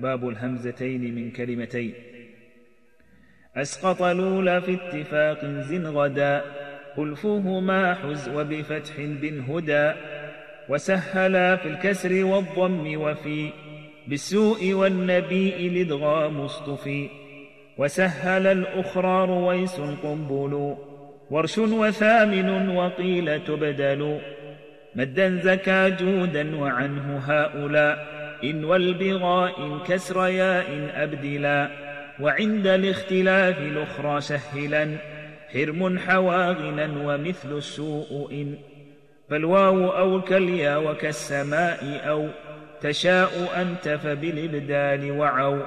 باب الهمزتين من كلمتين. أسقط الأولى في اتفاق زن غدا خلفهما حز وبفتح بن هدى. وسهلا في الكسر والضم وفي بالسوء والنبيء لدغام اصطفي وسهل الأخرى رويس قنبل ورش وثامن وقيل تبدل. مدا زكى جودا وعنه هؤلاء. إن والبغاء كسر ياء أبدلا وعند الاختلاف الأخرى سهلا حرم حواغنا ومثل السوء إن فالواو أو كاليا وكالسماء أو تشاء أنت فبالإبدال وعو